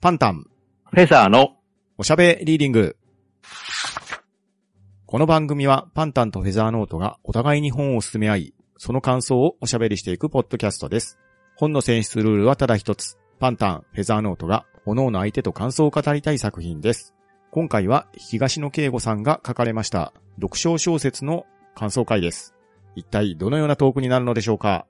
パンタン、フェザーのおしゃべリーディング。この番組はパンタンとフェザーノートがお互いに本を進め合い、その感想をおしゃべりしていくポッドキャストです。本の選出ルールはただ一つ。パンタン、フェザーノートが各々相手と感想を語りたい作品です。今回は東野圭吾さんが書かれました読書小説の感想会です。一体どのようなトークになるのでしょうか？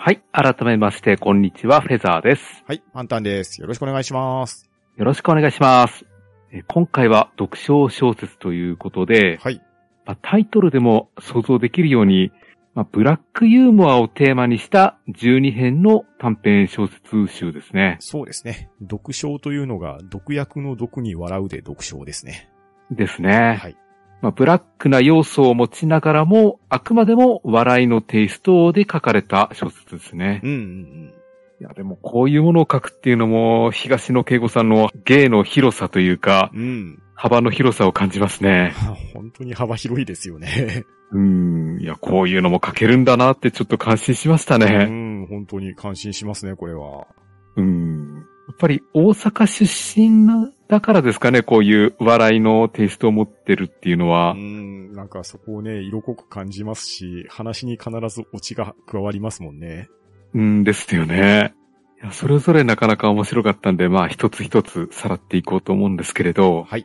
はい。改めまして、こんにちは、フェザーです。はい、パンタンです。よろしくお願いします。よろしくお願いします。え今回は読書小説ということで、はい。まあタイトルでも想像できるように、まあブラックユーモアをテーマにした12編の短編小説集ですね。そうですね。読書というのが、毒薬の毒に笑うで読書ですね。ですね。はい。まあ、ブラックな要素を持ちながらも、あくまでも笑いのテイストで書かれた小説ですね。うんうんうん。いや、でもこういうものを書くっていうのも、東野圭吾さんの芸の広さというか、うん。幅の広さを感じますね。本当に幅広いですよね。うん。いや、こういうのも書けるんだなってちょっと感心しましたうね。ん、本当に感心しますね、これは。うん。やっぱり大阪出身なだからですかね、こういう笑いのテイストを持ってるっていうのはう。ん、なんかそこをね、色濃く感じますし、話に必ずオチが加わりますもんね。うんですよね。いや、それぞれなかなか面白かったんで、まあ一つ一つさらっていこうと思うんですけれど、はい。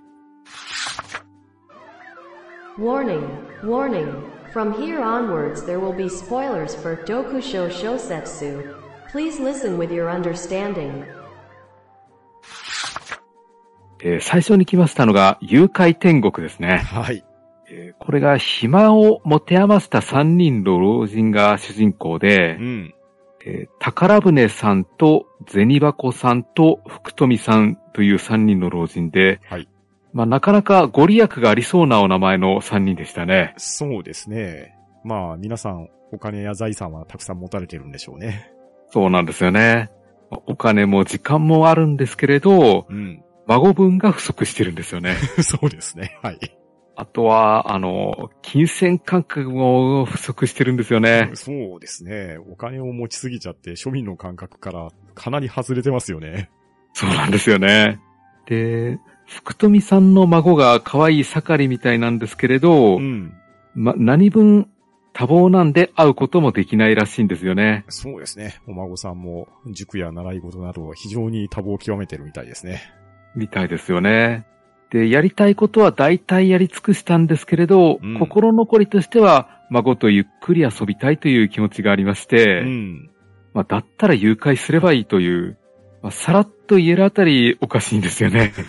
Warning, warning. From here onwards there will be spoilers for Dokusho Shosetsu. Please listen with your understanding. えー最初に来ましたのが、誘拐天国ですね。はい。えーこれが暇を持て余した三人の老人が主人公でう、ん。えー宝船さんと銭箱さんと福富さんという三人の老人で、はい。まあなかなかご利益がありそうなお名前の三人でしたね。そうですね。まあ、皆さん、お金や財産はたくさん持たれてるんでしょうね。そうなんですよね。お金も時間もあるんですけれど、うん。孫分が不足してるんですよね。そうですね。はい。あとは、あの、金銭感覚も不足してるんですよね。そうですね。お金を持ちすぎちゃって、庶民の感覚からかなり外れてますよね。そうなんですよね。で、福富さんの孫が可愛い盛りみたいなんですけれど、うん。ま、何分多忙なんで会うこともできないらしいんですよね。そうですね。お孫さんも塾や習い事など非常に多忙を極めてるみたいですね。みたいですよね。で、やりたいことは大体やり尽くしたんですけれど、うん心残りとしては孫とゆっくり遊びたいという気持ちがありまして、うん。まあ、だったら誘拐すればいいという、まあ、さらっと言えるあたりおかしいんですよね。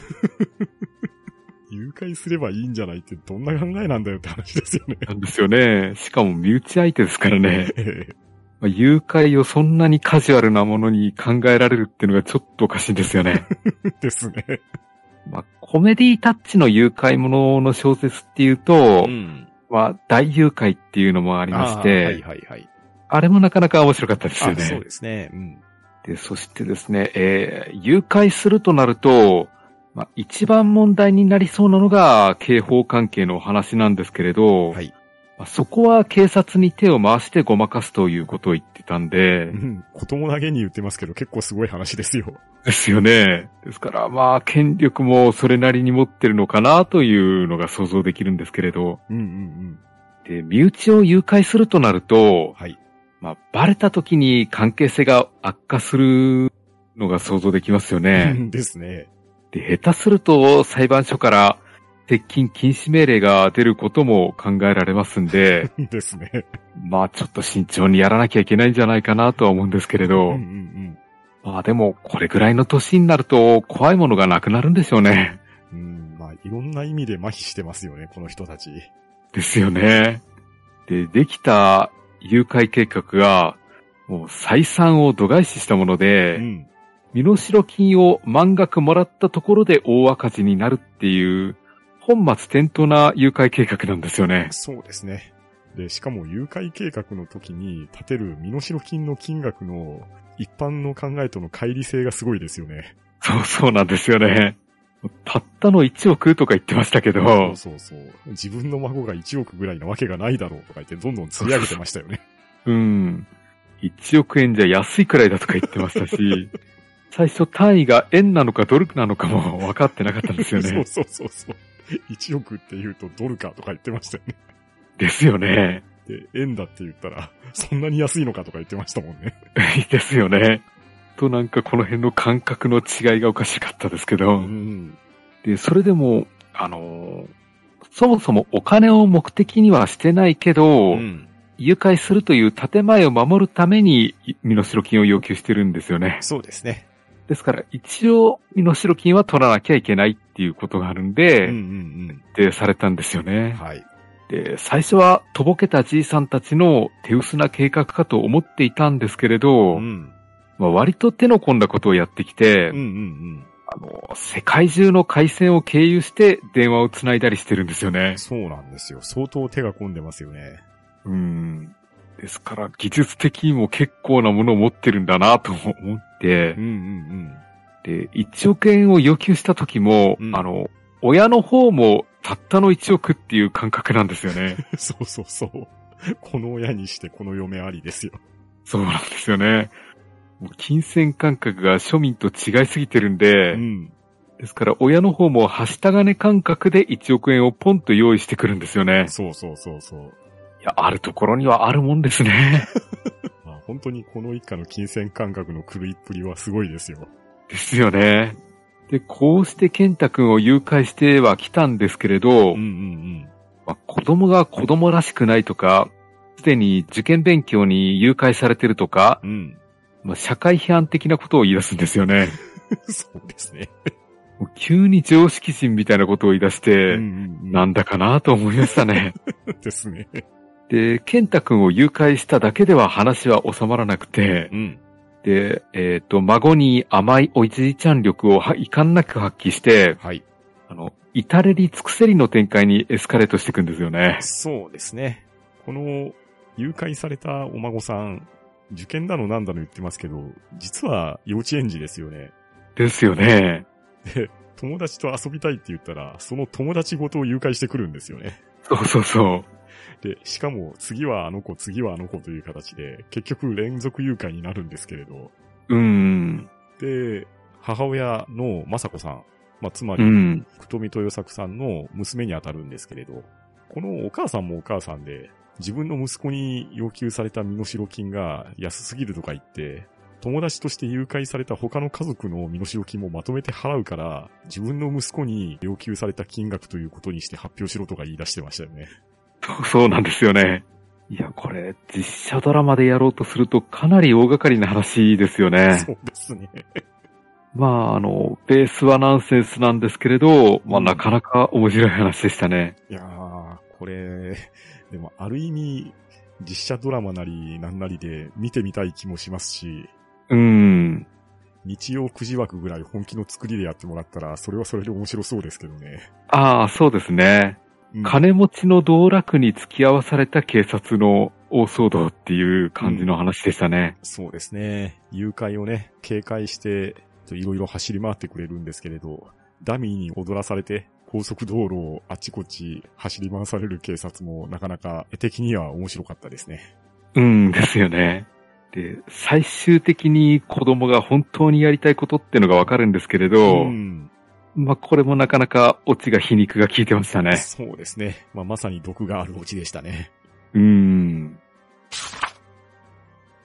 誘拐すればいいんじゃないってどんな考えなんだよって話ですよね。なんですよね。しかも身内相手ですからね。ええまあ誘拐をそんなにカジュアルなものに考えられるっていうのがちょっとおかしいんですよね。ですね。まあ、コメディタッチの誘拐ものの小説っていうと、ん。まあ、大誘拐っていうのもあありまして、はいはいはい。あれもなかなか面白かったですよあそうね。ですね。うん。で、そしてですね、えー誘拐するとなると、まあ、一番問題になりそうなのが刑法関係のお話なんですけれど、はい。まあそこは警察に手を回してごまかすということを言ってたんで、うん。子供投げに言ってますけど結構すごい話ですよ。ですよね。ですから、まあ、権力もそれなりに持ってるのかなというのが想像できるんですけれど、うんうんうん。で、身内を誘拐するとなると、はい。まあ、バレた時に関係性が悪化するのが想像できますよね。ですね。で、下手すると裁判所から接近禁止命令が出ることも考えられますんで、ですね。まあちょっと慎重にやらなきゃいけないんじゃないかなとは思うんですけれうんど、うんうん。まあでもこれぐらいの年になると怖いものがなくなるんでしょうね。うん。まあ、いろんな意味で麻痺してますよね、この人たち。ですよね。で、できた誘拐計画が、もう採算を度外視したもので、うん。身代金を満額もらったところで大赤字になるっていう、本末転倒な誘拐計画なんですよね。そうですね。で、しかも誘拐計画の時に立てる身代金の金額の一般の考えとの乖離性がすごいですよね。そうそうなんですよね。たったの1億とか言ってましたけど、そうそうそう。自分の孫が1億ぐらいなわけがないだろうとか言ってどんどん釣り上げてましたよね。うん。1億円じゃ安いくらいだとか言ってましたし、最初単位が円なのかドルなのかも分かってなかったんですよね。そうそうそうそう。1億って言うとドルかとか言ってましたよね。ですよね。で、円だって言ったら、そんなに安いのかとか言ってましたもんね。ですよね。となんかこの辺の感覚の違いがおかしかったですけど。ん。で、それでも、あのーそもそもお金を目的にはしてないけど、うん。誘拐するという建前を守るために身代金を要求してるんですよね。そうですね。ですから一応身代金は取らなきゃいけないっていうことがあるんで、うんうんでされたんですようん。ね。はい。で、最初はとぼけたじいさんたちの手薄な計画かと思っていたんですけれど、うん。まあ、割と手の込んだことをやってきて、うんうんあの、世界中の回線を経由して電話をつないだりしてるんですよねうん。。そうなんですよ。相当手が込んでますよね。うん。ですから、技術的にも結構なものを持ってるんだなと思ってうん、うんで、1億円を要求した時も、うんあの、親の方もたったの1億っていう感覚なんですよね。うん。そうそうそう。この親にしてこの嫁ありですよ。そうなんですよね。金銭感覚が庶民と違いすぎてるんで、うん。ですから親の方もはした金感覚で1億円をポンと用意してくるんですよね。そうそうそうそう。いや、あるところにはあるもんですね。まあ、本当にこの一家の金銭感覚の狂いっぷりはすごいですよ。ですよね。で、こうして健太くんを誘拐しては来たんですけれど、うんうんまあ、子供が子供らしくないとか、すでに受験勉強に誘拐されてるとか、うん。うん。まあ、社会批判的なことを言い出すんですよね。そうですね。急に常識人みたいなことを言い出して、うんうんなんだかなと思いましたね。うん。ですね。で、健太くんを誘拐しただけでは話は収まらなくて、うん。で、えっ、と、孫に甘いおじいちゃん力をは遺憾なく発揮して、はい。あの、至れり尽くせりの展開にエスカレートしていくんですよね。そうですね。この、誘拐されたお孫さん、受験だのなんだの言ってますけど、実は幼稚園児ですよね。ですよね。で、友達と遊びたいって言ったら、その友達ごとを誘拐してくるんですよね。そうそうそう。で、しかも、次はあの子、次はあの子という形で、結局連続誘拐になるんですけれど、うん。で、母親の雅子さん、まあ、つまり、うん。福富豊作さんの娘に当たるんですけれど、このお母さんもお母さんで、自分の息子に要求された身代金が安すぎるとか言って、友達として誘拐された他の家族の身代金もまとめて払うから、自分の息子に要求された金額ということにして発表しろとか言い出してましたよね。そうなんですよね。いや、これ、実写ドラマでやろうとするとかなり大掛かりな話ですよね。そうですね。まあ、あの、ベースはナンセンスなんですけれど、まあ、うんなかなか面白い話でしたね。いやー、これ、でもある意味、実写ドラマなりなんなりで見てみたい気もしますし、うん。日曜9時枠ぐらい本気の作りでやってもらったら、それはそれで面白そうですけどね。ああ、そうですね。うん金持ちの道楽に付き合わされた警察の大騒動っていう感じの話でしたね。そうですね。誘拐をね、警戒して、いろいろ走り回ってくれるんですけれど、ダミーに踊らされて、高速道路をあちこち走り回される警察もなかなか絵的には面白かったですね。うんですよね。で、最終的に子供が本当にやりたいことってのがわかるんですけれど、ん。まあ、これもなかなかオチが皮肉が効いてましたね。そうですね。まあ、まさに毒があるオチでしたね。うん。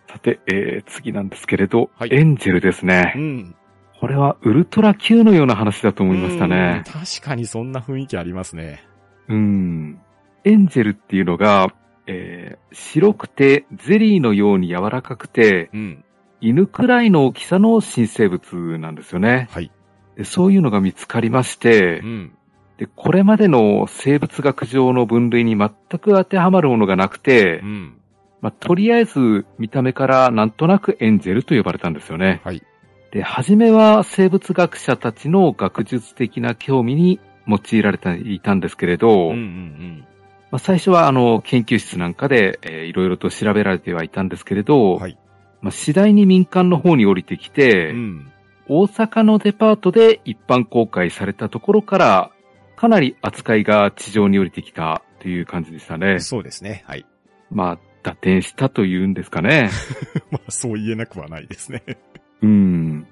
さて、えー、次なんですけれど、はいエンジェルですね。ん。これはウルトラ Q のような話だと思いましたね。うん確かにそんな雰囲気ありますね。うん。エンジェルっていうのが、えー白くてゼリーのように柔らかくて、うん。犬くらいの大きさの新生物なんですよね。はい。でそういうのが見つかりましてう、ん。でこれまでの生物学上の分類に全く当てはまるものがなくてう、ん。まあ、とりあえず見た目からなんとなくエンジェルと呼ばれたんですよね。はい。で、初めは生物学者たちの学術的な興味に用いられていたんですけれど、うんうんまあ、最初はあの研究室なんかで、えーいろいろと調べられてはいたんですけれど、うん。はい。まあ、次第に民間の方に降りてきて、うん。大阪のデパートで一般公開されたところから、かなり扱いが地上に降りてきたという感じでしたね。そうですね。はい。まあ、打点したというんですかね。まあ、そう言えなくはないですね。うん。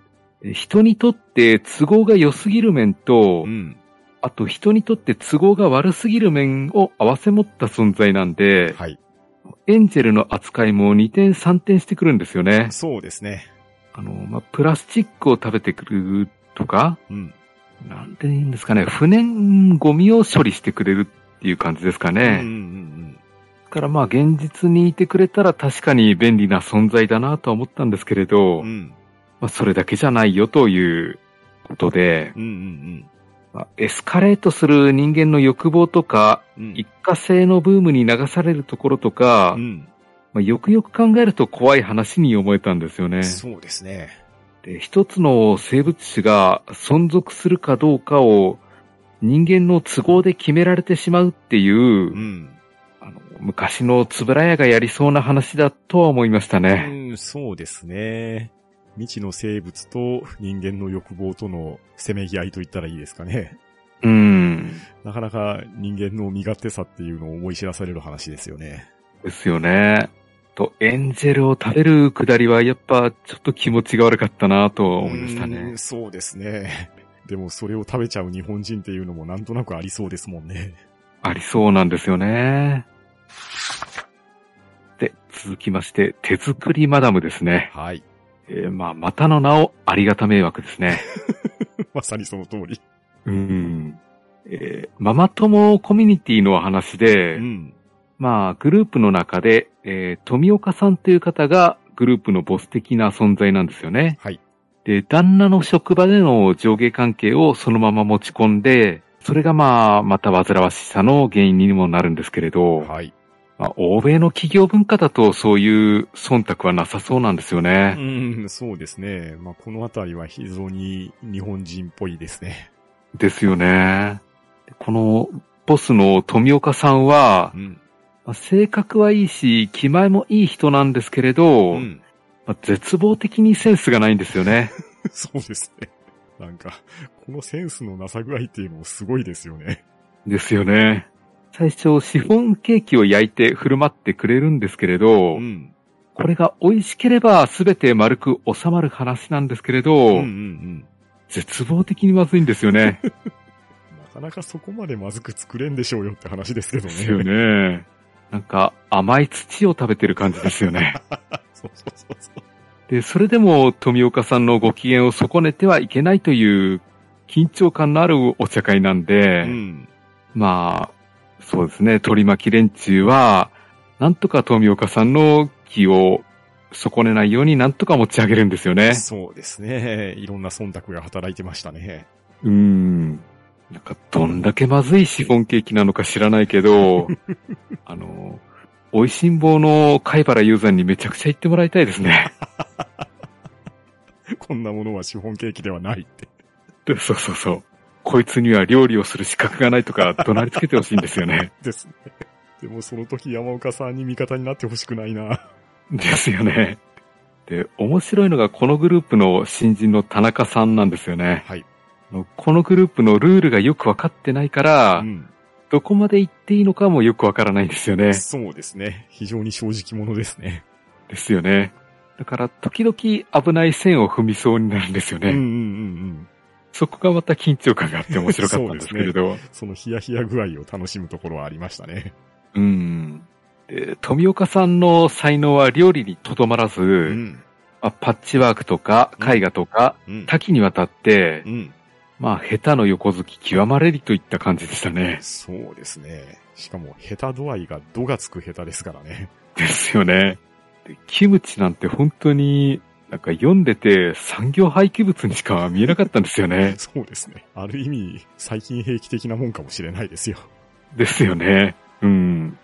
人にとって都合が良すぎる面と、うん。あと人にとって都合が悪すぎる面を合わせ持った存在なんで、はい。エンジェルの扱いも2点3点してくるんですよね。そうですね。あの、まあ、プラスチックを食べてくるとか、うん。なんて言うんですかね、不燃ゴミを処理してくれるっていう感じですかうんうんね。うんだからまあ現実にいてくれたら確かに便利な存在だなとは思ったんですけれど、うん。うん。まあそれだけじゃないよということで、うんうんまあエスカレートする人間の欲望とか、うん。うん。一過性のブームに流されるところとか、うん。まあ、よくよく考えると怖い話に思えたんですよね。そうですね。で一つの生物種が存続するかどうかを人間の都合で決められてしまうっていう、うん。あの昔のつぶらやがやりそうな話だとは思いましたね。うん、そうですね。未知の生物と人間の欲望とのせめぎ合いと言ったらいいですかね。うん。なかなか人間の身勝手さっていうのを思い知らされる話ですよね。ですよね。と、エンジェルを食べるくだりはやっぱちょっと気持ちが悪かったなと思いましたうねん。そうですね。でもそれを食べちゃう日本人っていうのもなんとなくありそうですもんね。ありそうなんですよね。で、続きまして、手作りマダムですね。はい。えーまあ、またの名をありがた迷惑ですね。まさにその通り。うん。えーママ友コミュニティの話で、うん。まあ、グループの中で、えー富岡さんという方がグループのボス的な存在なんですよね。はい。で、旦那の職場での上下関係をそのまま持ち込んで、それがまあ、また煩わしさの原因にもなるんですけれど、はい。まあ、欧米の企業文化だとそういう忖度はなさそうなんですようね。ん、そうですね。まあ、このあたりは非常に日本人っぽいですね。ですよね。このボスの富岡さんはう、ん。まあ性格はいいし、気前もいい人なんですけれど、うん。まあ絶望的にセンスがないんですよね。そうですね。なんか、このセンスのなさ具合っていうのもすごいですよね。ですよね。最初、シフォンケーキを焼いて振る舞ってくれるんですけれど、うん。これが美味しければ全て丸く収まる話なんですけれど、うんうんうん。絶望的にまずいんですよね。なかなかそこまでまずく作れんでしょうよって話ですけどね。ですよね。なんか甘い土を食べてる感じですよね。そうそうそうそう。で、それでも富岡さんのご機嫌を損ねてはいけないという緊張感のあるお茶会なんで、うん。まあ、そうですね、取り巻き連中は、なんとか富岡さんの気を損ねないようになんとか持ち上げるんですよね。そうですね。いろんな忖度が働いてましたね。うーん。なんか、どんだけまずいシフォンケーキなのか知らないけど、あの、美味しん坊の貝原雄山にめちゃくちゃ言ってもらいたいですね。こんなものはシフォンケーキではないって。でそうそうそう。こいつには料理をする資格がないとか怒鳴りつけてほしいんですよね。ですね。でもその時山岡さんに味方になってほしくないな。ですよね。で、面白いのがこのグループの新人の田中さんなんですよね。はい。このグループのルールがよくわかってないから、うん。どこまで行っていいのかもよくわからないんですよね。そうですね。非常に正直者ですね。ですよね。だから、時々危ない線を踏みそうになるんですよね。うんうんうんうん。そこがまた緊張感があって面白かったんですけれど。そのヒヤヒヤ具合を楽しむところはありましたね。うん。で富岡さんの才能は料理にとどまらず、うん。まあパッチワークとか絵画とか、うん。多岐にわたって、うん。まあ、下手の横好き極まれりといった感じでしたね。そうですね。しかも、下手度合いが度がつく下手ですからね。ですよね。でキムチなんて本当に、なんか読んでて産業廃棄物にしか見えなかったんですよね。そうですね。ある意味、最近兵器的なもんかもしれないですよ。ですよね。うん。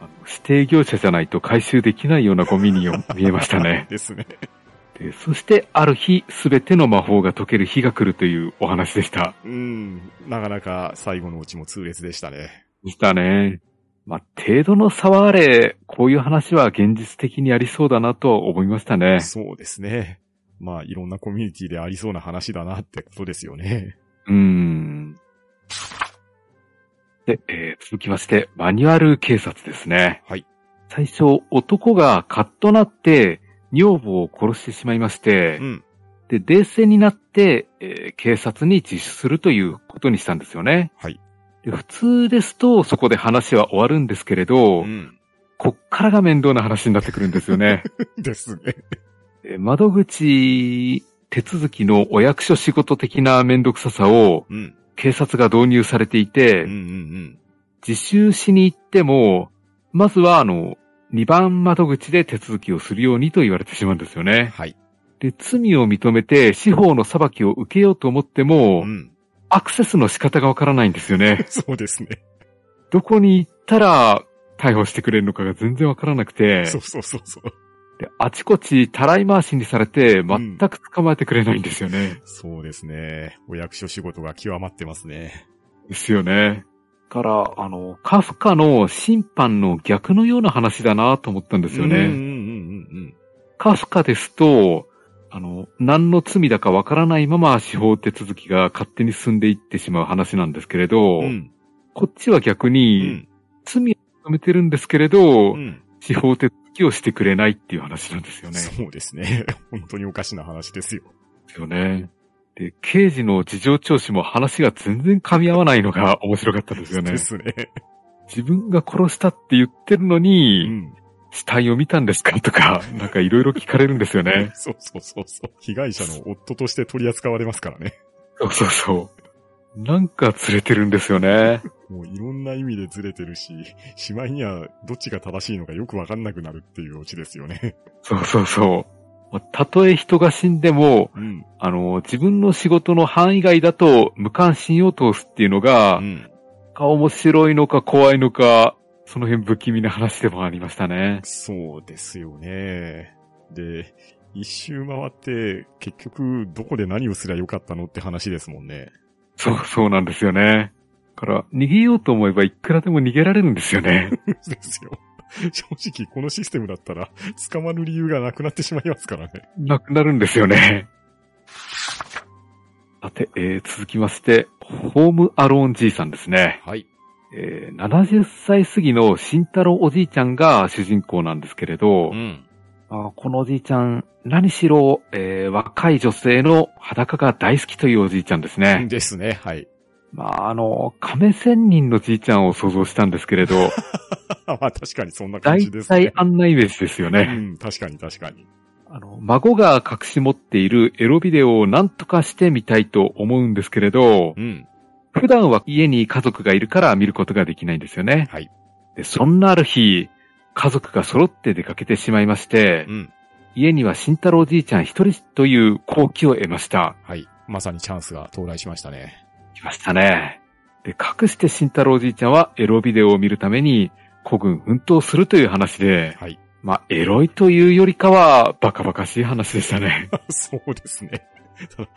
あの指定業者じゃないと回収できないようなゴミに見えましたね。ですね。でそして、ある日、すべての魔法が解ける日が来るというお話でした。うん。なかなか最後のうちも痛烈でしたね。でしたね。まあ、程度の差はあれ、こういう話は現実的にありそうだなと思いましたね。そうですね。まあ、いろんなコミュニティでありそうな話だなってことですよね。うーん。で、えー続きまして、マニュアル警察ですね。はい。最初、男がカッとなって、女房を殺してしまいまして、うん。で、冷静になって、えー警察に自首するということにしたんですよね。はい。で普通ですと、そこで話は終わるんですけれど、ん。こっからが面倒な話になってくるんですよね。ですね。えー窓口手続きのお役所仕事的な面倒くささをうん。警察が導入されていて、うんうん自首しに行っても、まずはあの、2番窓口で手続きをするようにと言われてしまうんですようん。ね。はい。で、罪を認めて司法の裁きを受けようと思っても、うん。アクセスの仕方がわからないんですよね。そうですね。どこに行ったら逮捕してくれるのかが全然わからなくて、そうそうそうそう。であちこちたらい回しにされて全く捕まえてくれないんですよね。そうですね。お役所仕事が極まってますね。ですよね。から、あの、カフカの審判の逆のような話だなと思ったんですよね。うんうんうんカフカですと、あの、何の罪だかわからないまま司法手続きが勝手に進んでいってしまう話なんですけれど、うんうん。うん。こっちは逆うに、ん。罪を認めてるんですけれど、うん。司法手続きをしてくれないっていう話なんですよね。そうですね。本当におかしな話ですよ。ですよね。で、刑事の事情聴取も話が全然噛み合わないのが面白かったですよねで。すね。自分が殺したって言ってるのうに、ん。死体を見たんですかとか、なんかいろいろ聞かれるんですよね。そうそうそうそう。被害者の夫として取り扱われますからね。そうそうそう。なんか連れてるんですよね。もういろんな意味でずれてるし、しまいにはどっちが正しいのかよくわかんなくなるっていうオチですよね。そうそうそう。まあたとえ人が死んでも、うん。あの、自分の仕事の範囲外だと無関心を通すっていうのが、うん。面白いのか怖いのか、その辺不気味な話でもありましたね。そうですよね。で、一周回って、結局、どこで何をすりゃよかったのって話ですもんね。そう、そうなんですよね。だから、逃げようと思えばいくらでも逃げられるんですよね。ですよ。正直、このシステムだったら、捕まる理由がなくなってしまいますからね。なくなるんですよね。さて、えー続きまして、ホームアローンじいさんですね。はい。えー70歳過ぎの慎太郎おじいちゃんが主人公なんですけれど、ん。あーこのおじいちゃん、何しろ、えー若い女性の裸が大好きというおじいちゃんですね。ですね、はい。まあ、あの、亀仙人のじいちゃんを想像したんですけれど、まあ確かにそんな感大じですね体。あんなイメージですようね。ん、確かに確かに。あの、孫が隠し持っているエロビデオを何とかしてみたいと思うんですけれどう、ん。普段は家に家族がいるから見ることができないんですよね。はい。で、そんなある日、家族が揃って出かけてしまいまして、うん。家には慎太郎じいちゃん一人という好機を得ました。はい。まさにチャンスが到来しましたね。来ましたね。で、隠して慎太郎じいちゃんはエロビデオを見るために孤軍奮闘するという話で、はい。まあ、エロいというよりかはバカバカしい話でしたね。そうですね。ただ、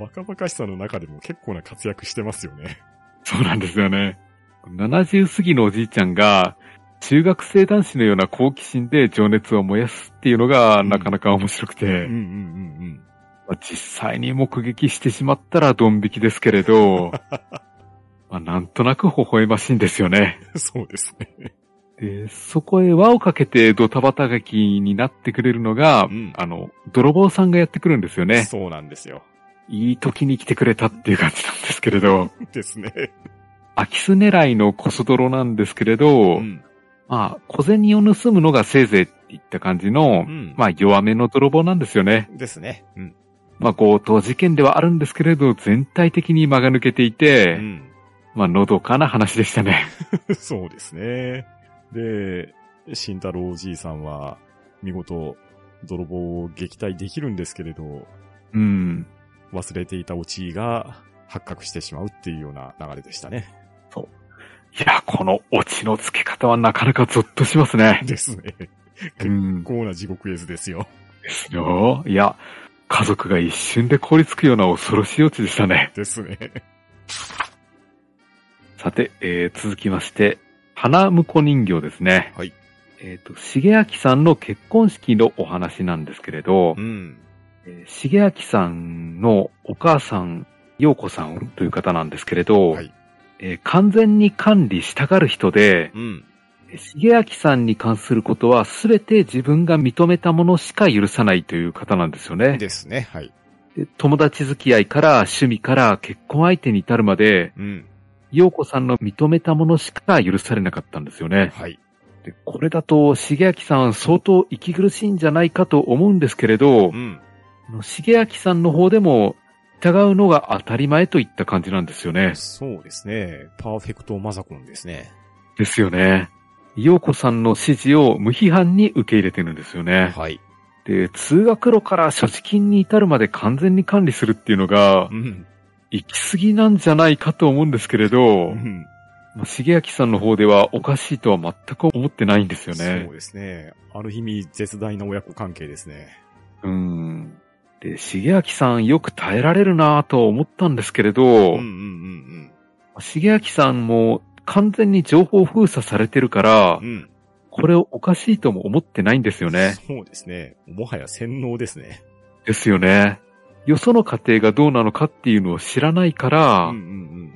バカバカしさの中でも結構な活躍してますよね。そうなんですよね。70過ぎのおじいちゃんが中学生男子のような好奇心で情熱を燃やすっていうのがなかなか面白くて、うんうんうんまあ実際に目撃してしまったらドン引きですけれど、まあ、なんとなく微笑ましいんですよね。うん。そうですね。で、そこへ輪をかけてドタバタ劇になってくれるのが、うんあの、泥棒さんがやってくるんですよね。そうなんですよ。いい時に来てくれたっていう感じなんですけれど、ですね。空き巣狙いのコソ泥なんですけれど、うん。まあ、小銭を盗むのがせいぜいっていった感じの、うん。まあ、弱めの泥棒なんですよね。ですね。うん。まあ、強盗事件ではあるんですけれど、全体的に間が抜けていて、うん。まあ、のどかな話でしたね。そうですね。で、慎太郎おじいさんは、見事、泥棒を撃退できるんですけれど、うん。忘れていたオチが発覚してしまうっていうような流れでしたね。いや、このオチの付け方はなかなかゾッとしますね。ですね。うん結。構な地獄絵図ですよ。ですよ。いや、家族が一瞬で凍りつくような恐ろしいオチでしたね。ですね。さて、えー、続きまして、花婿人形ですね。はい。えっ、と、重明さんの結婚式のお話なんですけれど、うん。えー重明さんのお母さん、陽子さんという方なんですけれど、はい。えー完全に管理したがる人で、うん。えー重明さんに関することはすべて自分が認めたものしか許さないという方なんですよね。ですね。はい。で友達付き合いから趣味から結婚相手に至るまで、うん。陽子さんの認めたものしか許されなかったんですよね。はい。でこれだと、重明さん相当息苦しいんじゃないかと思うんですけれどう、ん。重明さんの方でも、疑うのが当たり前といった感じなんですよね。そうですね。パーフェクトマザコンですね。ですよね。陽子さんの指示を無批判に受け入れてるんですよね。はい。で、通学路から所持金に至るまで完全に管理するっていうのがう、ん。行き過ぎなんじゃないかと思うんですけれど、うん。まあ重明さんの方ではおかしいとは全く思ってないんですよねそう。ですね。ある意味、絶大な親子関係ですね。うん。で、重明さんよく耐えられるなぁと思ったんですけれど、うんうんうん重明さんも完全に情報封鎖されてるからうん。う、ん。これをおかしいとも思ってないんですよね。そうですね。もはや洗脳ですね。ですよね。よその家庭がどうなのかっていうのを知らないから、うんうんう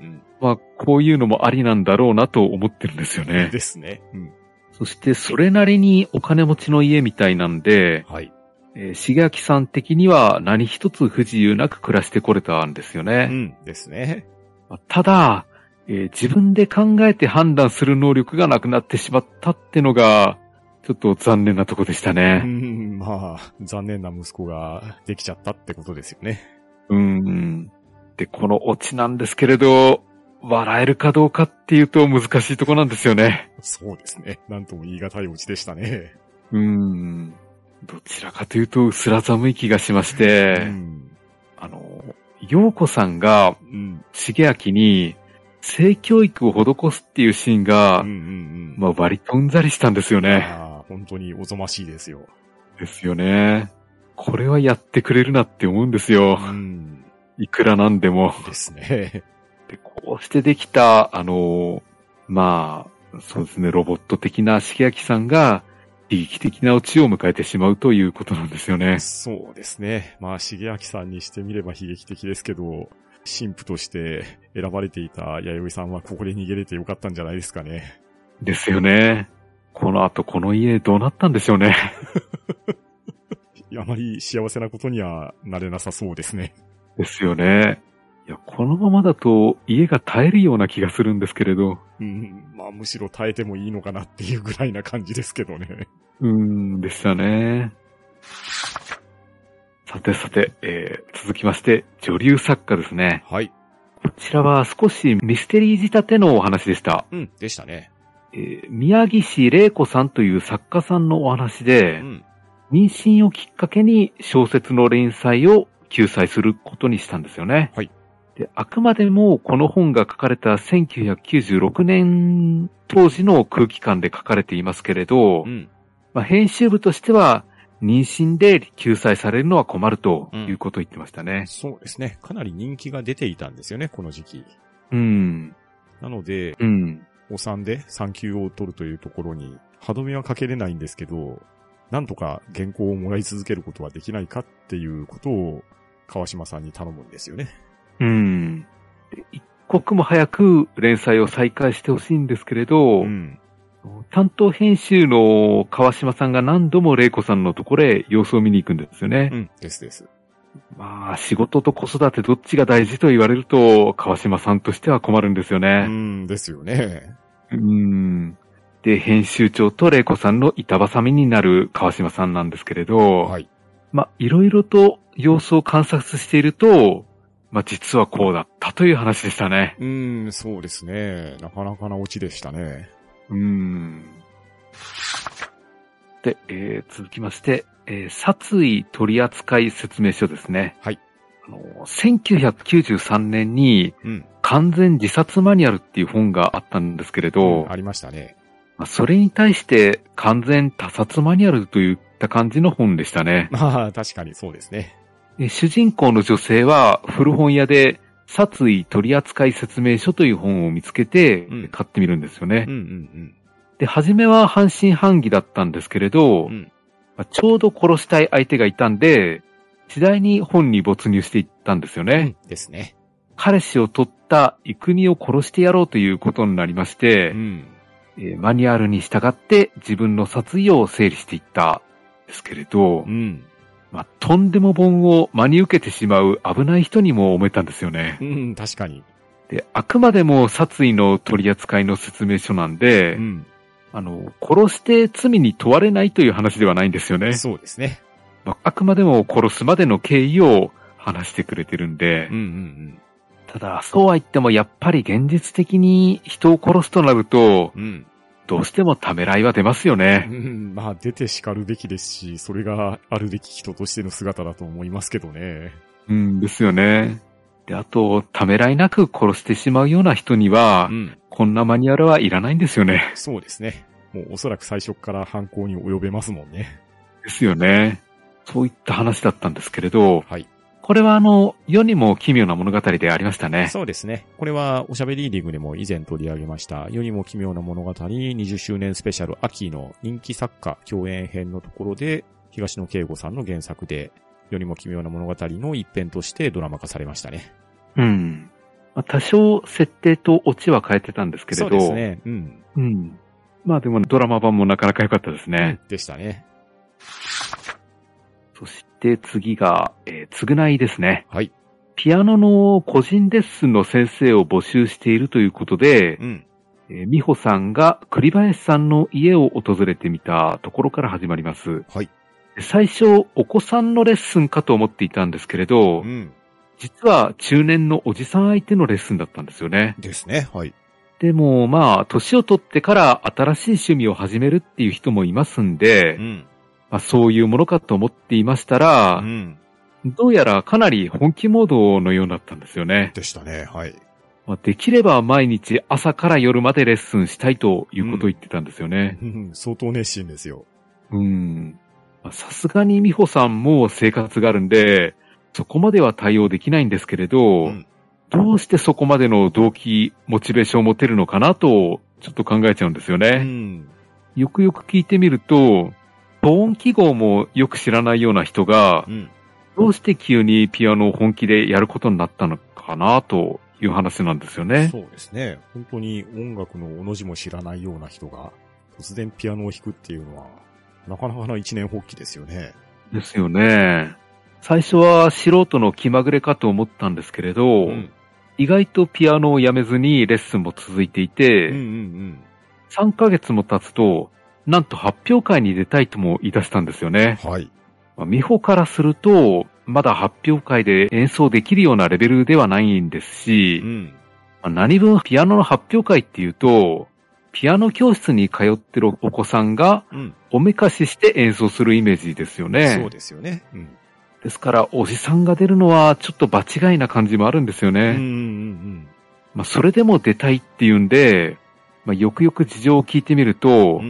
んまあ、こういうのもありなんだろうなと思ってるんですようん。ね。ですね。うん。そして、それなりにお金持ちの家みたいなんで、はい。えー、重明さん的には何一つ不自由なく暮らしてこれたんですようね。ん。ですね。まあただ、えー自分で考えて判断する能力がなくなってしまったってのが、ちょっと残念なとこでしたうね。ん、まあ、残念な息子ができちゃったってことですよね。うん。で、このオチなんですけれど、笑えるかどうかっていうと難しいとこなんですよね。そうですね。なんとも言い難いオチでしたね。うん。どちらかというと薄ら寒い気がしましうて、ん。あの、陽子さんがうん。重明に性教育を施すっていうシーンが、うんうんうん。まあ割とうんざりしたんですよね。ああ本当におぞましいですよ。ですよね。これはやってくれるなって思うんですよ。うん。いくらなんでも。ですね。で、こうしてできた、あの、まあ、そうですね、ロボット的な重明さんが、悲劇的なオチを迎えてしまうということなんですよね。そうですね。まあ、重明さんにしてみれば悲劇的ですけど、神父として選ばれていた弥生さんはここで逃げれてよかったんじゃないですかね。ですよね。この後この家どうなったんでしょうね。あまり幸せなことにはなれなさそうですね。ですよね。いや、このままだと家が耐えるような気がするんですけれど。うん。まあ、むしろ耐えてもいいのかなっていうぐらいな感じですけどね。うーん、でしたね。さてさて、えー、続きまして、女流作家ですね。はい。こちらは少しミステリー仕立てのお話でした。うん。でしたね。えー宮城玲子さんという作家さんのお話うで、ん。妊娠をきっかけに小説の連載を救済することにしたんですよね。はい。で、あくまでもこの本が書かれた1996年当時の空気感で書かれていますけれど、うん。まあ、編集部としては妊娠で救済されるのは困るということを言ってましたね。そうですね。かなり人気が出ていたんですよね、この時期。うん。なので、うん。お産で産休を取るというところに、歯止めはかけれないんですけど、なんとか原稿をもらい続けることはできないかっていうことを、川島さんに頼むんですよね。うん。で一刻も早く連載を再開してほしいんですけれど、うん。担当編集の川島さんが何度も玲子さんのところへ様子を見に行くんですよね。うん。ですです。まあ、仕事と子育てどっちが大事と言われると、川島さんとしては困るんですようね。ん、ですよね。うん。で、編集長と玲子さんの板挟みになる川島さんなんですけれど、はい。まあ、いろいろと様子を観察していると、まあ、実はこうだったという話でしたね。うん、そうですね。なかなかなオチでしたね。うーん。で、えー続きまして、えー殺意取扱説明書ですね。はい。あの、1993年にうん。完全自殺マニュアルっていう本があったんですけれど、ありましたね。まあそれに対して完全他殺マニュアルといった感じの本でしたね。まあ、確かにそうですね。え主人公の女性は古本屋で殺意取扱説明書という本を見つけてうん買ってみるんですよね。うんうんで、初めは半信半疑だったんですけれど、うん。うん。まあちょうど殺したい相手がいたんで、次第に本に没入していったんですよね。ですね。彼氏を取った幾国を殺してやろうということになりましてう、ん。えーマニュアルに従って自分の殺意を整理していったんですけれどう、ん。まあ、とんでも本を真に受けてしまう危ない人にも思えたんですよね。うん、確かに。で、あくまでも殺意の取り扱いの説明書なんで、うん。あの、殺して罪に問われないという話ではないんですよね。そうですね。まあ、あくまでも殺すまでの経緯を話してくれてるんで、うんうんただ、そうは言ってもやっぱり現実的に人を殺すとなると、うん。うん。どうしてもためらいは出ますよね。うん、まあ、出て叱るべきですし、それがあるべき人としての姿だと思いますけどね。うんですよね。で、あと、ためらいなく殺してしまうような人には、うん。こんなマニュアルはいらないんですよね。そうですね。もうおそらく最初から犯行に及べますもんね。ですよね。そういった話だったんですけれど、はい。これはあの、世にも奇妙な物語でありましたね。そうですね。これはおしゃべりーディングでも以前取り上げました、世にも奇妙な物語20周年スペシャル秋の人気作家共演編のところで、東野圭吾さんの原作で、世にも奇妙な物語の一編としてドラマ化されましたね。うん。まあ多少設定とオチは変えてたんですけれど、そうですね。うん。うん。まあでもドラマ版もなかなか良かったですね。でしたね。そして次が、えー、償いですね。はい。ピアノの個人レッスンの先生を募集しているということで、うん。えー美穂さんが栗林さんの家を訪れてみたところから始まります。はい。で最初、お子さんのレッスンかと思っていたんですけれど、うん。実は中年のおじさん相手のレッスンだったんですよね。ですね。はい。でも、まあ、年を取ってから新しい趣味を始めるっていう人もいますんで、うん。まあ、そういうものかと思っていましたら、うん。どうやらかなり本気モードのようだったんですよね。でしたね。はい。まあ、できれば毎日朝から夜までレッスンしたいということを言ってたんですよね。うん相当熱心ですよ。うん。まあさすがに美穂さんも生活があるんで、そこまでは対応できないんですけれど、うんどうしてそこまでの動機、モチベーションを持てるのかなと、ちょっと考えちゃうんですようね。ん。よくよく聞いてみると、防音記号もよく知らないような人がう、ん。どうして急にピアノを本気でやることになったのかなという話なんですよね。そうですね。本当に音楽のおの字も知らないような人が、突然ピアノを弾くっていうのは、なかなかな一年発起ですよね。ですよね。最初は素人の気まぐれかと思ったんですけれど、うん。意外とピアノをやめずにレッスンも続いていて、うんうん3ヶ月も経つと、なんと発表会に出たいとも言い出したんですよね。うん。はい。まあ美穂からすると、まだ発表会で演奏できるようなレベルではないんですし、うん。まあ何分ピアノの発表会っていうと、ピアノ教室に通ってるお子さんがうん。おめかしして演奏するイメージですよね。そうですよね。うん。ですから、おじさんが出るのはちょっと場違いな感じもあるんですよね。うんうんうんまあ、それでも出たいっていうんで、まあ、よくよく事情を聞いてみると。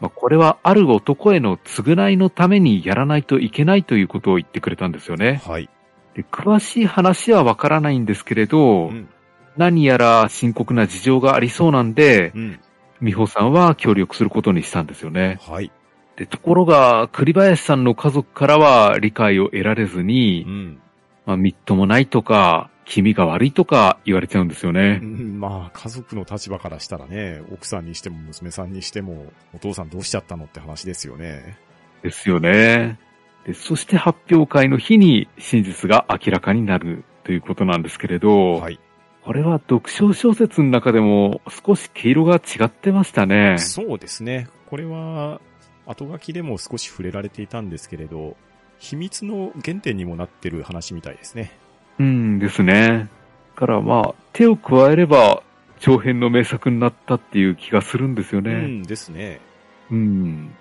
まあ、これはある男への償いのためにやらないといけないということを言ってくれたんですよね。はい。で詳しい話はわからないんですけれど、うん。何やら深刻な事情がありそうなんでう、ん。美穂さんは協力することにしたんですよね。はい。で、ところが、栗林さんの家族からは理解を得られずにう、ん。まあ、みっともないとか、気味が悪いとか言われちゃうんですよねう。んまあ、家族の立場からしたらね、奥さんにしても娘さんにしても、お父さんどうしちゃったのって話ですよね。ですよね。で、そして発表会の日に真実が明らかになるということなんですけれど、はい。これは読書小説の中でも少し毛色が違ってましたね。そうですね。これは、後書きでも少し触れられていたんですけれど、秘密の原点にもなってる話みたいですね。うんですね。だからまあ、手を加えれば長編の名作になったっていう気がするんですようね。んですね。うん。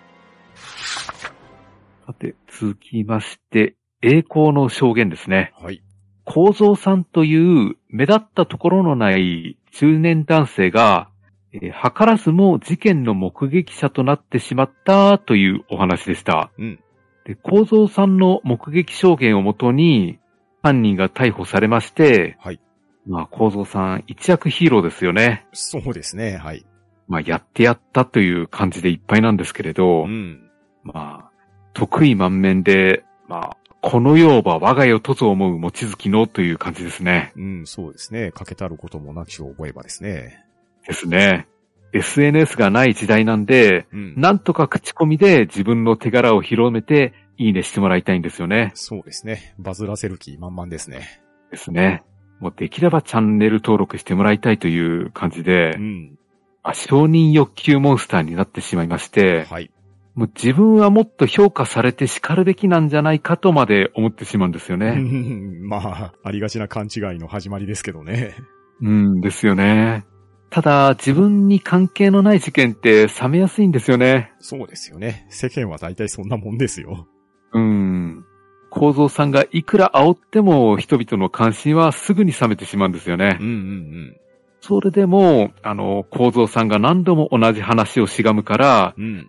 さて、続きまして、栄光の証言ですね。はい。構造さんという目立ったところのない中年男性が、えー図らずも事件の目撃者となってしまったというお話でした。うん。で、構造さんの目撃証言をもとに、犯人が逮捕されまして、はい。まあ、構造さん一躍ヒーローですよね。そうですね。はい。まあ、やってやったという感じでいっぱいなんですけれど、うん。まあ、得意満面で、まあ、この世は我が世とぞ思う望月のという感じですね。うん、そうですね。かけたることもなきを覚えばですね。ですね。SNS がない時代なんで、うん。なんとか口コミで自分の手柄を広めて、いいねしてもらいたいんですよね。そうですね。バズらせる気満々ですね。ですね。もうできればチャンネル登録してもらいたいという感じでう、ん。あ承認欲求モンスターになってしまいまして、はい。もう自分はもっと評価されて叱るべきなんじゃないかとまで思ってしまうんですよね。まあ、ありがちな勘違いの始まりですけどね。うんですよね。ただ、自分に関係のない事件って冷めやすいんですよね。そうですよね。世間は大体そんなもんですよ。うん。構造さんがいくら煽っても人々の関心はすぐに冷めてしまうんですよねうん。うんそれでも、あの、構造さんが何度も同じ話をしがむから、うん。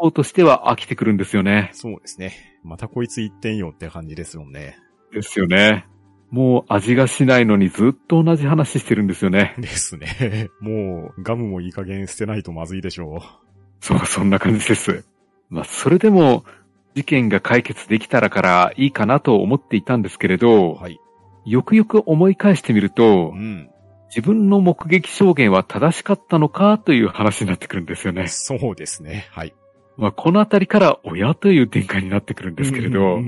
うん。聞こうとしては飽きてくるんですよね。そうですね。またこいつ言ってんよって感じですもんね。ですよね。もう味がしないのにずっと同じ話してるんですよね。ですね。もう、ガムもいい加減捨てないとまずいでしょそう、そんな感じです。まあ、それでも、事件が解決できたらからいいかなと思っていたんですけれう。ど、はい。よくよく思い返してみるとう、ん。自分の目撃証言は正しかったのかという話になってくるんですよね。そうですね。はい。まあ、このあたりから親という展開になってくるんですけれど。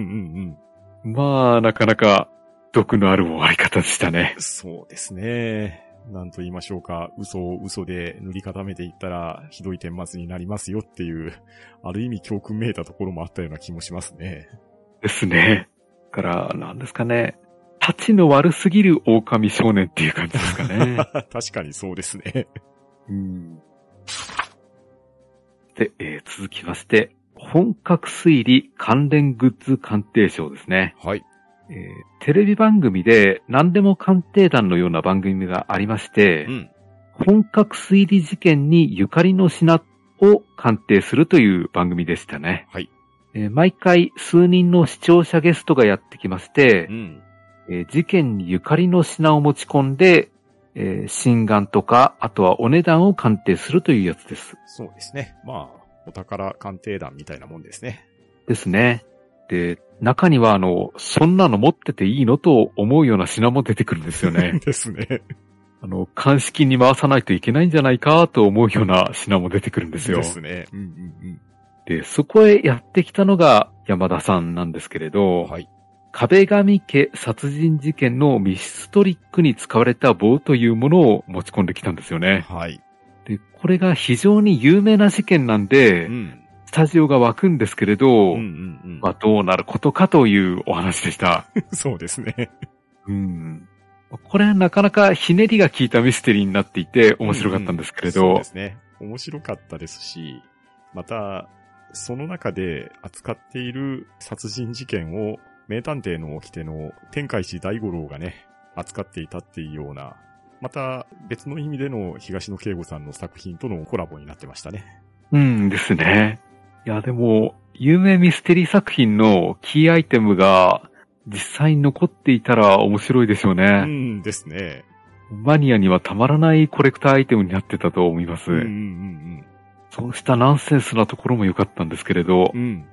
まあ、なかなか毒のある終わり方でしたね。そうですね。なんと言いましょうか。嘘を嘘で塗り固めていったら、ひどい顛末になりますよっていう、ある意味教訓めいたところもあったような気もしますね。ですね。だから、なんですかね。立ちの悪すぎる狼少年っていう感じですかね。確かにそうですね。うんで、えー続きまして、本格推理関連グッズ鑑定賞ですね。はい。えーテレビ番組で何でも鑑定団のような番組がありまして、うん。本格推理事件にゆかりの品を鑑定するという番組でしたね。はい。えー毎回数人の視聴者ゲストがやってきましてう、ん。えー事件にゆかりの品を持ち込んで、えー心眼とか、あとはお値段を鑑定するというやつです。そうですね。まあ、お宝鑑定団みたいなもんですね。ですね。で、中にはあの、そんなの持ってていいのと思うような品も出てくるんですよね。ですね。あの、鑑識に回さないといけないんじゃないかと思うような品も出てくるんですよ。ですね。うんうんで、そこへやってきたのが山田さんなんですけれうど、ん。はい。壁紙家殺人事件の密室トリックに使われた棒というものを持ち込んできたんですよね。はい。で、これが非常に有名な事件なんで、うん。スタジオが湧くんですけれど、うんうんうん。まあどうなることかというお話でした。そうですね。うん。これはなかなかひねりが効いたミステリーになっていて面白かったんですけれどそうで、すね。面白かったですし、また、その中で扱っている殺人事件を名探偵の掟の天海寺大五郎がね、扱っていたっていうような、また別の意味での東野圭吾さんの作品とのコラボになってましたね。うんですね。いやでも、有名ミステリー作品のキーアイテムが実際に残っていたら面白いでしょううね。んですね。マニアにはたまらないコレクターアイテムになってたと思います。うんうんそうしたナンセンスなところも良かったんですけれどうんうん。う、ん。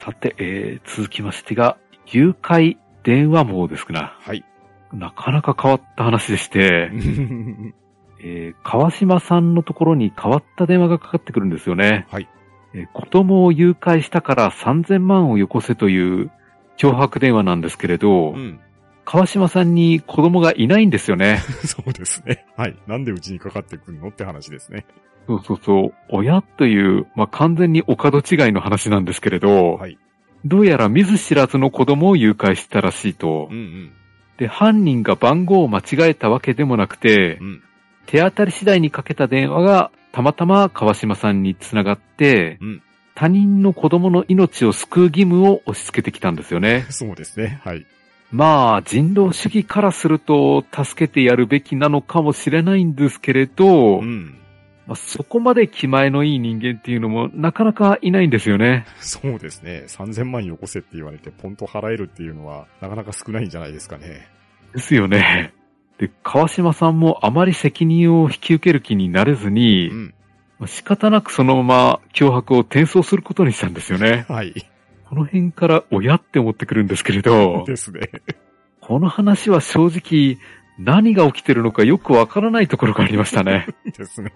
さて、えー、続きましてが、誘拐電話網ですな。はい。なかなか変わった話でして、えー川島さんのところに変わった電話がかかってくるんですよね。はい。えー子供を誘拐したから3000万をよこせという脅迫電話なんですけれど、うん。川島さんに子供がいないんですよね。そうですね。はい。なんでうちにかかってくるのって話ですね。そうそうそう。親という、まあ、完全にお門違いの話なんですけれど、はい。どうやら見ず知らずの子供を誘拐したらしいと。うんうん。で、犯人が番号を間違えたわけでもなくて、うん。手当たり次第にかけた電話がたまたま川島さんにつながって、うん他人の子供の命を救う義務を押し付けてきたんですよね。そうですね。はい。まあ、人道主義からすると助けてやるべきなのかもしれないんですけれど、うん。まあ、そこまで気前のいい人間っていうのもなかなかいないんですよね。そうですね。3000万よこせって言われてポンと払えるっていうのはなかなか少ないんじゃないですかね。ですよね。で、川島さんもあまり責任を引き受ける気になれずに、うん。まあ仕方なくそのまま脅迫を転送することにしたんですよね。はい。この辺から親って思ってくるんですけれど、ですね。この話は正直何が起きてるのかよくわからないところがありましたね。ですね。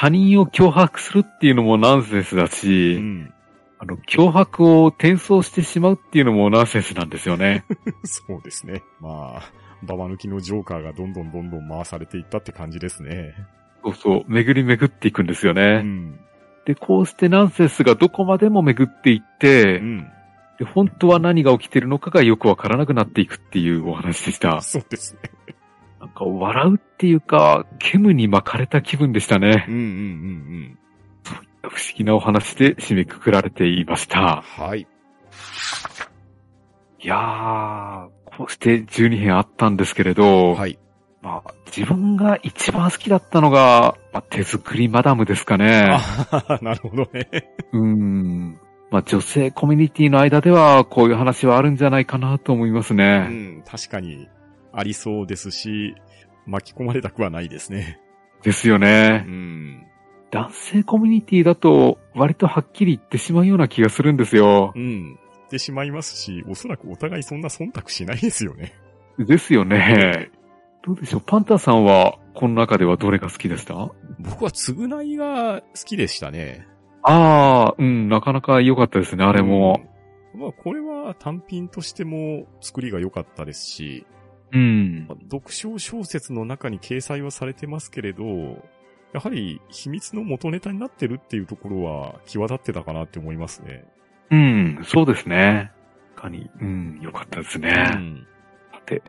他人を脅迫するっていうのもナンセンスだうし、ん。あの、脅迫を転送してしまうっていうのもナンセンスなんですよね。そうですね。まあ、ババ抜きのジョーカーがどんどんどんどん回されていったって感じですね。そうそう、巡り巡っていくんですようね。ん。で、こうしてナンセンスがどこまでも巡っていって、うん。で本当は何が起きてるのかがよくわからなくなっていくっていうお話でした。そうですね。なんか笑うっていうか、煙に巻かれた気分でしたねうん。うんうん不思議なお話で締めくくられていましうん。た。はい。いやー、こうして12編あったんですけれど、はい。まあ、自分が一番好きだったのが、まあ、手作りマダムですかね。あ なるほどね。うーん。まあ、女性コミュニティの間では、こういう話はあるんじゃないかなと思いますうね。ん。確かに、ありそうですし、巻き込まれたくはないですね。ですようね。ん。男性コミュニティだと、割とはっきり言ってしまうような気がするんですよう。ん。ってしまいますし、おそらくお互いそんな忖度しないですよね。ですよね。どうでしょう、パンターさんは、この中ではどれが好きでした僕は償いが好きでしたね。ああ、うん、なかなか良かったですね、あれも。うん。まあ、これは単品としても作りが良かったですし、うん。まあ読書小説の中に掲載はされてますけれど、やはり秘密の元ネタになってるっていうところは際立ってたかなって思いますね。うん、そうですね。確かに、うん、良かったですうね。ん。さて、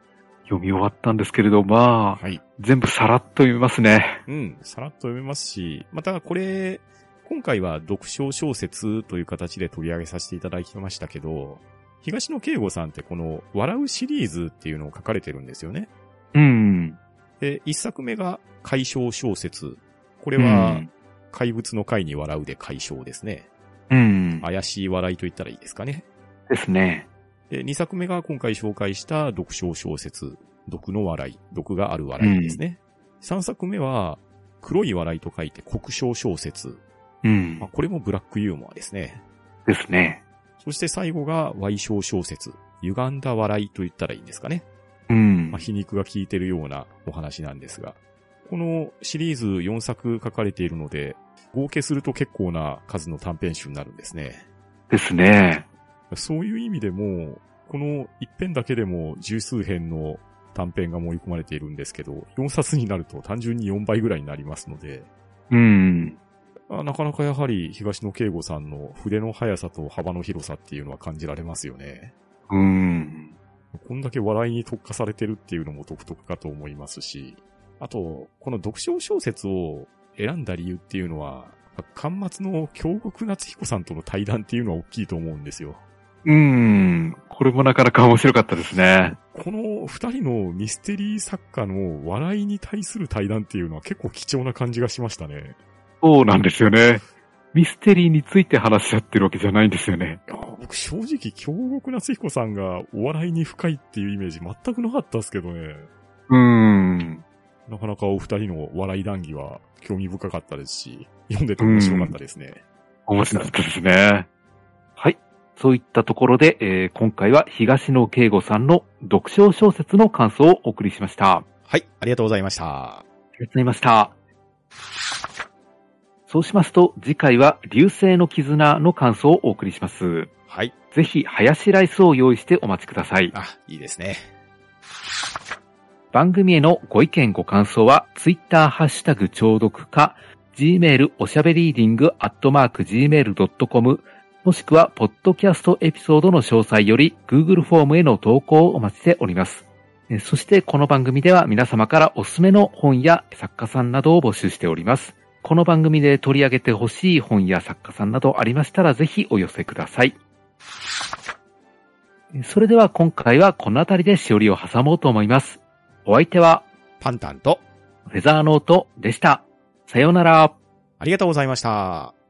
読み終わったんですけれど、まあ、はい。全部さらっと読みますね。うん。さらっと読めますし、またこれ、今回は読書小説という形で取り上げさせていただきましたけど、東野圭吾さんってこの笑うシリーズっていうのを書かれてるんですよね。うん。で、一作目が解消小説。これこは、怪物の怪に笑うで解消ですね。うん。怪しい笑いと言ったらいいですかね。ですね。で、二作目が今回紹介した読書小説。毒の笑い。毒がある笑いですね。三、作目は、黒い笑いと書いて国小小説。うんまあ、。これもブラックユーモアですね。ですね。そして最後が歪小小説。歪んだ笑いと言ったらいいんですかね。うんまあ、。皮肉が効いてるようなお話なんですが。このシリーズ4作書かれているので、合計すると結構な数の短編集になるんですね。ですね。そういう意味でも、この一編だけでも十数編の短編が盛り込まれているんですけど、4冊になると単純に4倍ぐらいになりますので、うん。あなかなかやはり東野圭吾さんの筆の速さと幅の広さっていうのは感じられますよね。うん。こんだけ笑いに特化されてるっていうのも独特かと思いますし、あと、この読書小説を選んだ理由っていうのは、巻末の京極夏彦さんとの対談っていうのは大きいと思うんですよ。うん。これもなかなか面白かったですね。この二人のミステリー作家の笑いに対する対談っていうのは結構貴重な感じがしましたね。そうなんですよね。ミステリーについて話し合ってるわけじゃないんですよね。いや僕正直京極夏彦さんがお笑いに深いっていうイメージ全くなかったですけどね。うん。なかなかお二人の笑い談義は興味深かったですし、読んでて面白かったですね。面白かったですね。はい。そういったところで、えー今回は東野圭吾さんの読書小説の感想をお送りしました。あはい、ありがとうございました。りがとうございました。そうしますと、次回は流星の絆の感想をお送りします。はい。ぜひ、ハヤシライスを用意してお待ちください。あ、いいですね。番組へのご意見ご感想は、ツイッターハッシュタグ聴読か、gmail おしゃべりーディングアットマーク gmail.com、もしくは、ポッドキャストエピソードの詳細より、Google フォームへの投稿をお待ちしております。えそして、この番組では皆様からおすすめの本や作家さんなどを募集しております。この番組で取り上げてほしい本や作家さんなどありましたら、ぜひお寄せください。えそれでは今回はこの辺りでしおりを挟もうと思います。お相手は、パンタンと、フェザーノートでした。さようなら。ありがとうございました。